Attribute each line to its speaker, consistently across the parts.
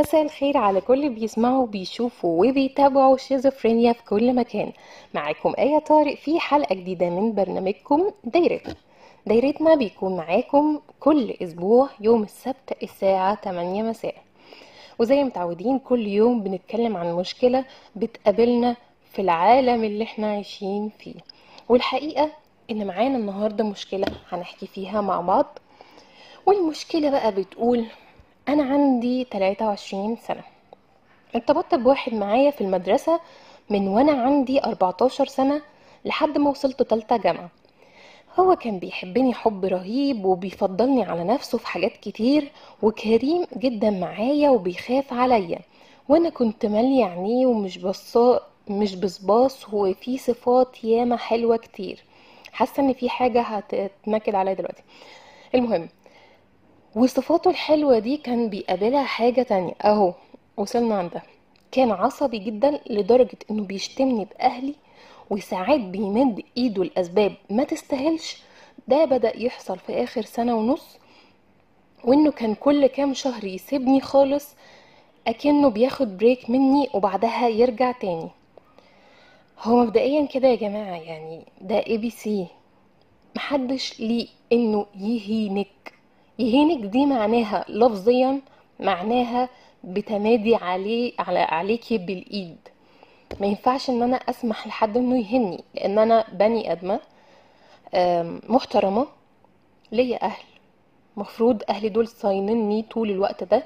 Speaker 1: مساء الخير على كل بيسمعوا وبيشوفوا وبيتابعوا شيزوفرينيا في كل مكان. معاكم آية طارق في حلقة جديدة من برنامجكم دايرتنا. دايرتنا بيكون معاكم كل أسبوع يوم السبت الساعة 8 مساء. وزي متعودين كل يوم بنتكلم عن مشكلة بتقابلنا في العالم اللي إحنا عايشين فيه. والحقيقة إن معانا النهاردة مشكلة هنحكي فيها مع بعض. والمشكلة بقى بتقول أنا عندي 23 سنة. ارتبطت بواحد معايا في المدرسة من وأنا عندي 14 سنة لحد ما وصلت تالتة جامعة. هو كان بيحبني حب رهيب وبيفضلني على نفسه في حاجات كتير وكريم جدا معايا وبيخاف عليا. وأنا كنت مالية عينيه ومش بصا مش بصباص وفي صفات ياما حلوة كتير. حاسة إن في حاجة هتتنكد عليا دلوقتي. المهم وصفاته الحلوة دي كان بيقابلها حاجة تانية. أهو وصلنا عندها كان عصبي جدا لدرجة إنه بيشتمني بأهلي وساعات بيمد إيده لأسباب ما تستاهلش. ده بدأ يحصل في آخر سنة ونص وإنه كان كل كام شهر يسيبني خالص أكنه بياخد بريك مني وبعدها يرجع تاني. هو مبدئيا كده يا جماعة يعني ده اي بي سي محدش ليه إنه يهينك. يهينك دي معناها لفظيا معناها بتمادي عليه على عليكي بالإيد. ما ينفعش إن أنا أسمح لحد إنه يهني لأن أنا بني آدمة محترمة ليا أهل. مفروض أهلي دول صاينيني طول الوقت ده.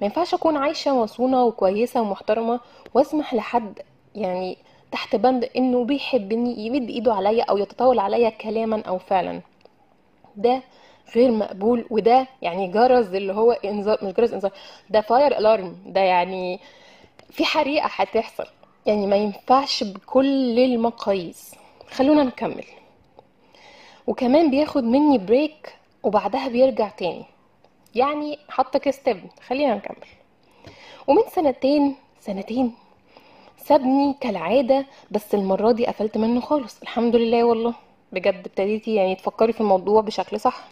Speaker 1: ما ينفعش أكون عايشة مصونه وكويسة ومحترمة وأسمح لحد يعني تحت بند إنه بيحبني يمد إيده عليا أو يتطاول عليا كلاما أو فعلا. ده غير مقبول وده يعني جرس اللي هو انذار مش جرس إنذار ده fire alarm ده يعني في حريقة هتحصل. يعني ما ينفعش بكل المقاييس. خلونا نكمل. وكمان بياخد مني break وبعدها بيرجع تاني. يعني حط كستبن خلينا نكمل. ومن سنتين سنتين سابني كالعادة بس المرة دي قفلت منه خالص. الحمد لله والله. بجد ابتديتي يعني تفكري في الموضوع بشكل صح.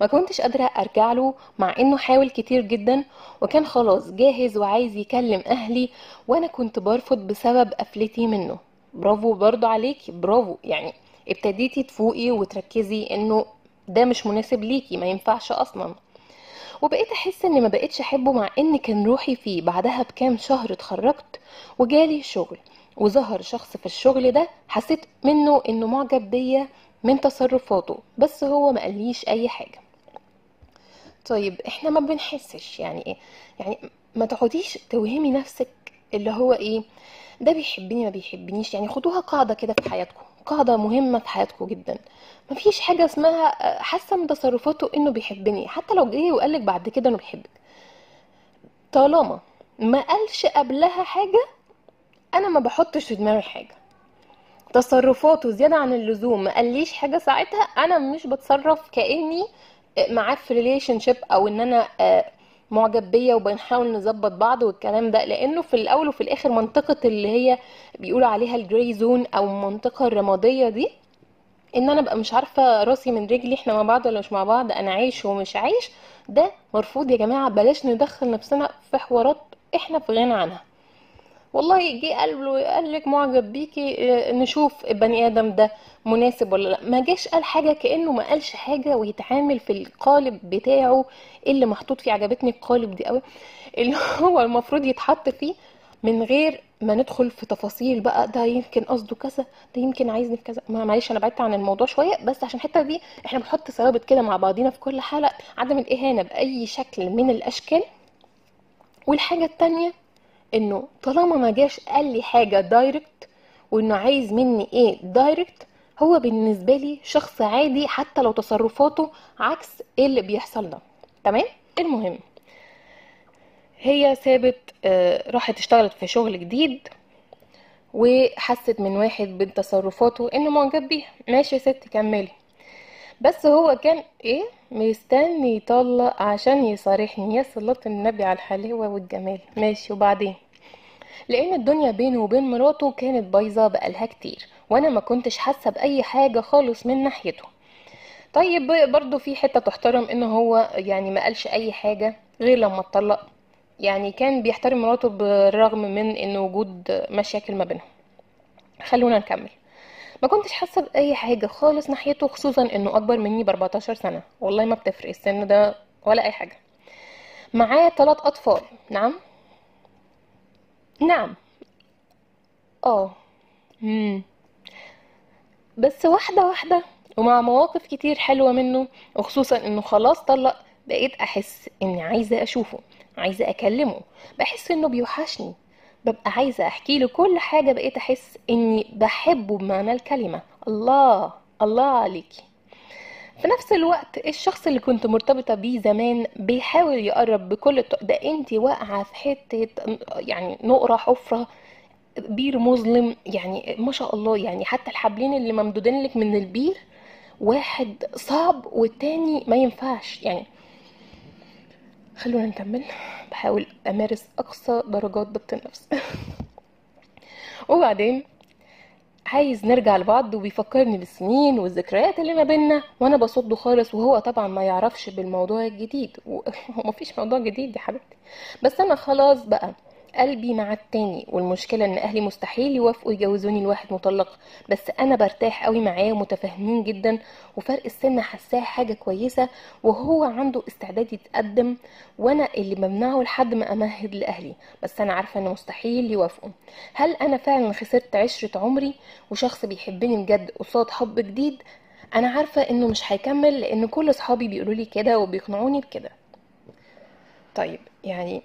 Speaker 1: ما كنتش قادرة أرجع له مع إنه حاول كتير جدا وكان خلاص جاهز وعايز يكلم أهلي وأنا كنت برفض بسبب قفلتي منه. برافو برضو عليكي برافو. يعني ابتديتي تفوقي وتركزي إنه ده مش مناسب ليكي ما ينفعش أصلا. وبقيت أحس إني ما بقتش أحبه مع إن كان روحي فيه. بعدها بكام شهر اتخرجت وجالي شغل وظهر شخص في الشغل ده حسيت منه إنه معجب بيا من تصرفاته بس هو ما قاليش أي حاجة. طيب إحنا ما بنحسش يعني إيه؟ يعني ما تقعديش توهمي نفسك اللي هو إيه؟ ده بيحبني ما بيحبنيش. يعني خدوها قاعدة كده في حياتكم قاعدة مهمة في حياتكم جدا. ما فيش حاجة اسمها حاسة من تصرفاته إنه بيحبني. حتى لو جه وقالك بعد كده إنه بيحبك. طالما ما قالش قبلها حاجة أنا ما بحطش في دماغي حاجة. تصرفاته زيادة عن اللزوم ما قاليش حاجة ساعتها أنا مش بتصرف كأني معاه في relationship أو إن أنا آه، معجب بيا وبنحاول نظبط بعض والكلام ده لأنه في الأول وفي الآخر منطقة اللي هي بيقولوا عليها الجراي زون أو المنطقة الرمادية دي إن أنا أبقى مش عارفة راسي من رجلي إحنا مع بعض ولا مش مع بعض أنا عايش ومش عايش ده مرفوض يا جماعة بلاش ندخل نفسنا في حوارات إحنا في غنى عنها. والله جه قال له قال لك معجب بيكي آه، نشوف البني آدم ده مناسب ولا لأ. ما جاش قال حاجة كأنه ما قالش حاجة ويتعامل في القالب بتاعه اللي محطوط فيه. عجبتني القالب دي قوي. اللي هو المفروض يتحط فيه من غير ما ندخل في تفاصيل بقى. ده يمكن قصده كذا ده يمكن عايزني في كذا. معلش أنا بعدت عن الموضوع شوية بس عشان الحتة دي إحنا بنحط ثوابت كده مع بعضينا في كل حلقة. عدم الإهانة بأي شكل من الأشكال. والحاجة التانية إنه طالما ما جاش قال لي حاجة direct وإنه عايز مني إيه direct هو بالنسبة لي شخص عادي حتى لو تصرفاته عكس إيه اللي بيحصل ده. تمام؟ المهم هي سابت آه، راحت اشتغلت في شغل جديد وحست من واحد من تصرفاته إنه معجب بيها. ماشي يا ست كملي. بس هو كان إيه؟ مستني يطلق عشان يصارحني. يا صلاة النبي على الحلاوة والجمال. ماشي وبعدين؟ لأن الدنيا بينه وبين مراته كانت بايظة بقالها كتير وأنا ما كنتش حاسة بأي حاجة خالص من ناحيته. طيب برضو في حتة تحترم إن هو يعني ما قالش أي حاجة غير لما اتطلق. يعني كان بيحترم مراته بالرغم من إن وجود مشاكل ما بينهم. خلونا نكمل. ما كنتش حاسة بأي حاجة خالص ناحيته خصوصا إنه أكبر مني ب 14 سنة. والله ما بتفرق السن ده ولا أي حاجة. معاه ثلاث أطفال. نعم؟ نعم. آه. مم. بس واحدة واحدة ومع مواقف كتير حلوة منه وخصوصا إنه خلاص طلق بقيت أحس إني عايزة أشوفه عايزة أكلمه. بحس إنه بيوحشني. ببقى عايزة أحكي له كل حاجة بقيت أحس إني بحبه بمعنى الكلمة. الله الله عليكي في نفس الوقت الشخص اللي كنت مرتبطة بيه زمان بيحاول يقرب بكل الطرق. ده انتي واقعة في حتة يعني نقرة حفرة بير مظلم يعني ما شاء الله يعني حتى الحبلين اللي ممدودين لك من البير واحد صعب والتاني ما ينفعش. يعني خلونا نكمل بحاول أمارس أقصى درجات ضبط النفس. وبعدين عايز نرجع لبعض وبيفكرني بالسنين والذكريات اللي ما بينا وأنا بصده خالص وهو طبعا ما يعرفش بالموضوع الجديد. ومفيش موضوع جديد يا حبيبتي. بس أنا خلاص بقى. قلبي مع التاني والمشكلة إن أهلي مستحيل يوافقوا يجوزوني لواحد مطلق بس أنا برتاح قوي معاه ومتفاهمين جدا وفرق السن حاساه حاجة كويسة وهو عنده استعداد يتقدم وأنا اللي بمنعه لحد ما أمهد لأهلي بس أنا عارفة إنه مستحيل يوافقوا. هل أنا فعلا خسرت عشرة عمري وشخص بيحبني بجد قصاد حب جديد؟ أنا عارفة إنه مش هيكمل لأن كل أصحابي بيقولوا لي كده وبيقنعوني بكده. طيب يعني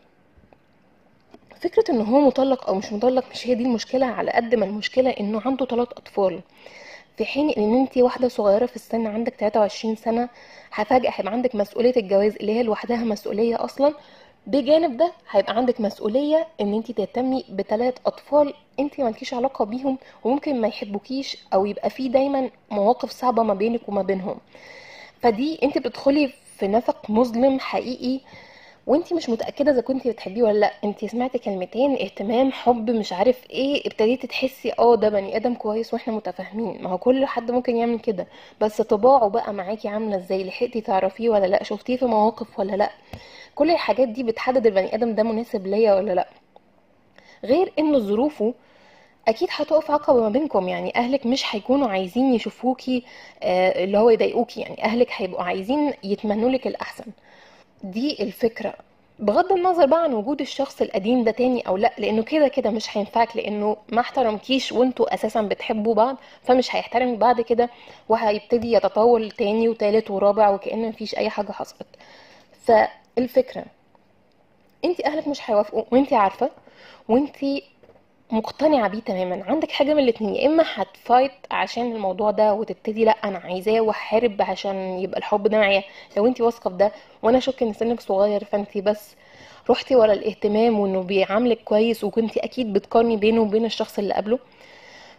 Speaker 1: فكرة إن هو مطلق أو مش مطلق مش هي دي المشكلة على قد ما المشكلة إنه عنده ثلاث أطفال. في حين إن أنت واحدة صغيرة في السن عندك 23 سنة فجأة هيبقى عندك مسؤولية الجواز اللي هي لوحدها مسؤولية أصلا. بجانب ده هيبقى عندك مسؤولية إن أنت تهتمي بثلاث أطفال أنت مالكيش علاقة بيهم وممكن ما يحبوكيش أو يبقى في دايما مواقف صعبة ما بينك وما بينهم. فدي أنت بتدخلي في نفق مظلم حقيقي وانت مش متأكدة إذا كنتي بتحبيه ولا لأ. انت سمعتي كلمتين اهتمام حب مش عارف إيه ابتديتي تحسي آه ده بني آدم كويس وإحنا متفاهمين. ما هو كل حد ممكن يعمل كده. بس طباعه بقى معاكي عاملة إزاي؟ لحقتي تعرفيه ولا لأ؟ شفتيه في مواقف ولا لأ؟ كل الحاجات دي بتحدد البني آدم ده مناسب ليا ولا لأ. غير انه ظروفه أكيد هتقف عقبة ما بينكم. يعني أهلك مش هيكونوا عايزين يشوفوكي آه اللي هو يضايقوكي. يعني أهلك هيبقوا عايزين يتمنوا لك الأحسن. دي الفكرة. بغض النظر بقى عن وجود الشخص القديم ده تاني أو لأ لأنه كده كده مش هينفعك لأنه ما احترمكيش وأنتوا أساسا بتحبوا بعض فمش هيحترمك بعد كده وهيبتدي يتطاول تاني وتالت ورابع وكأن مفيش أي حاجة حصلت. فالفكرة انت أهلك مش هيوافقوا وانت عارفة وانت مقتنعة بيه تماما. عندك حاجة من الاتنين يا إما هتفايت عشان الموضوع ده وتبتدي لأ أنا عايزاه وهحارب عشان يبقى الحب ده معايا. لو انت واثقة في ده وأنا اشك إن سنك صغير فانت بس رحتي ورا الاهتمام وإنه بيعاملك كويس وكنتي أكيد بتقارني بينه وبين الشخص اللي قبله.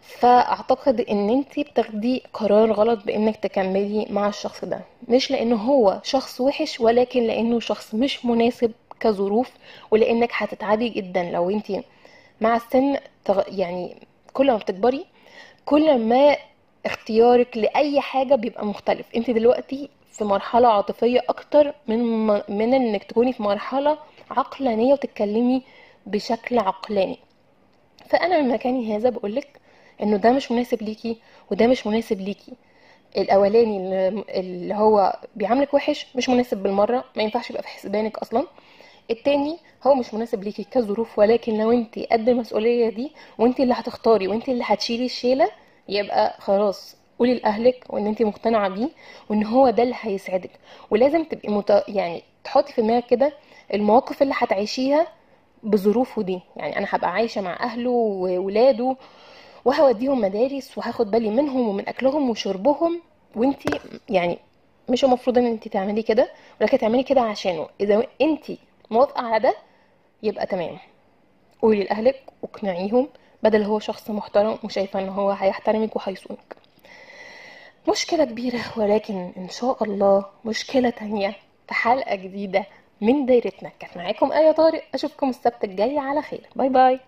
Speaker 1: فأعتقد إن انت بتاخدي قرار غلط بإنك تكملي مع الشخص ده. مش لأنه هو شخص وحش ولكن لأنه شخص مش مناسب كظروف ولأنك هتتعبي جدا. لو انت مع السن. يعني كل ما بتكبري كل ما اختيارك لأي حاجة بيبقى مختلف انت دلوقتي في مرحلة عاطفية أكتر من. من إنك تكوني في مرحلة عقلانية وتتكلمي بشكل عقلاني فأنا من مكاني هذا بقولك إنه ده مش مناسب ليكي وده مش مناسب ليكي الأولاني اللي هو بيعاملك وحش مش مناسب بالمرة ما ينفعش يبقى في حسبانك أصلا التاني هو مش مناسب ليكي كظروف ولكن لو انت قد المسؤولية دي وانت اللي هتختاري وانت اللي هتشيلي الشيلة يبقى خلاص قولي لأهلك وإن انت مقتنعة بيه وإن هو ده اللي هيسعدك. ولازم تبقي مت... يعني تحطي في دماغك كده المواقف اللي هتعيشيها بظروفه دي. يعني أنا هبقى عايشة مع أهله وولاده وهوديهم مدارس وهاخد بالي منهم ومن أكلهم وشربهم وانتي يعني مش المفروض إن انتي تعملي كده ولكن تعملي كده عشانه. إذا انتي موافقة على ده يبقى تمام. قولي لأهلك واقنعيهم بدل هو شخص محترم وشايفة إن هو هيحترمك وهيصونك. مشكلة كبيرة ولكن إن شاء الله مشكلة تانية في حلقة جديدة من دايرتنا. كانت معاكم آية طارق أشوفكم السبت الجاي على خير. bye bye.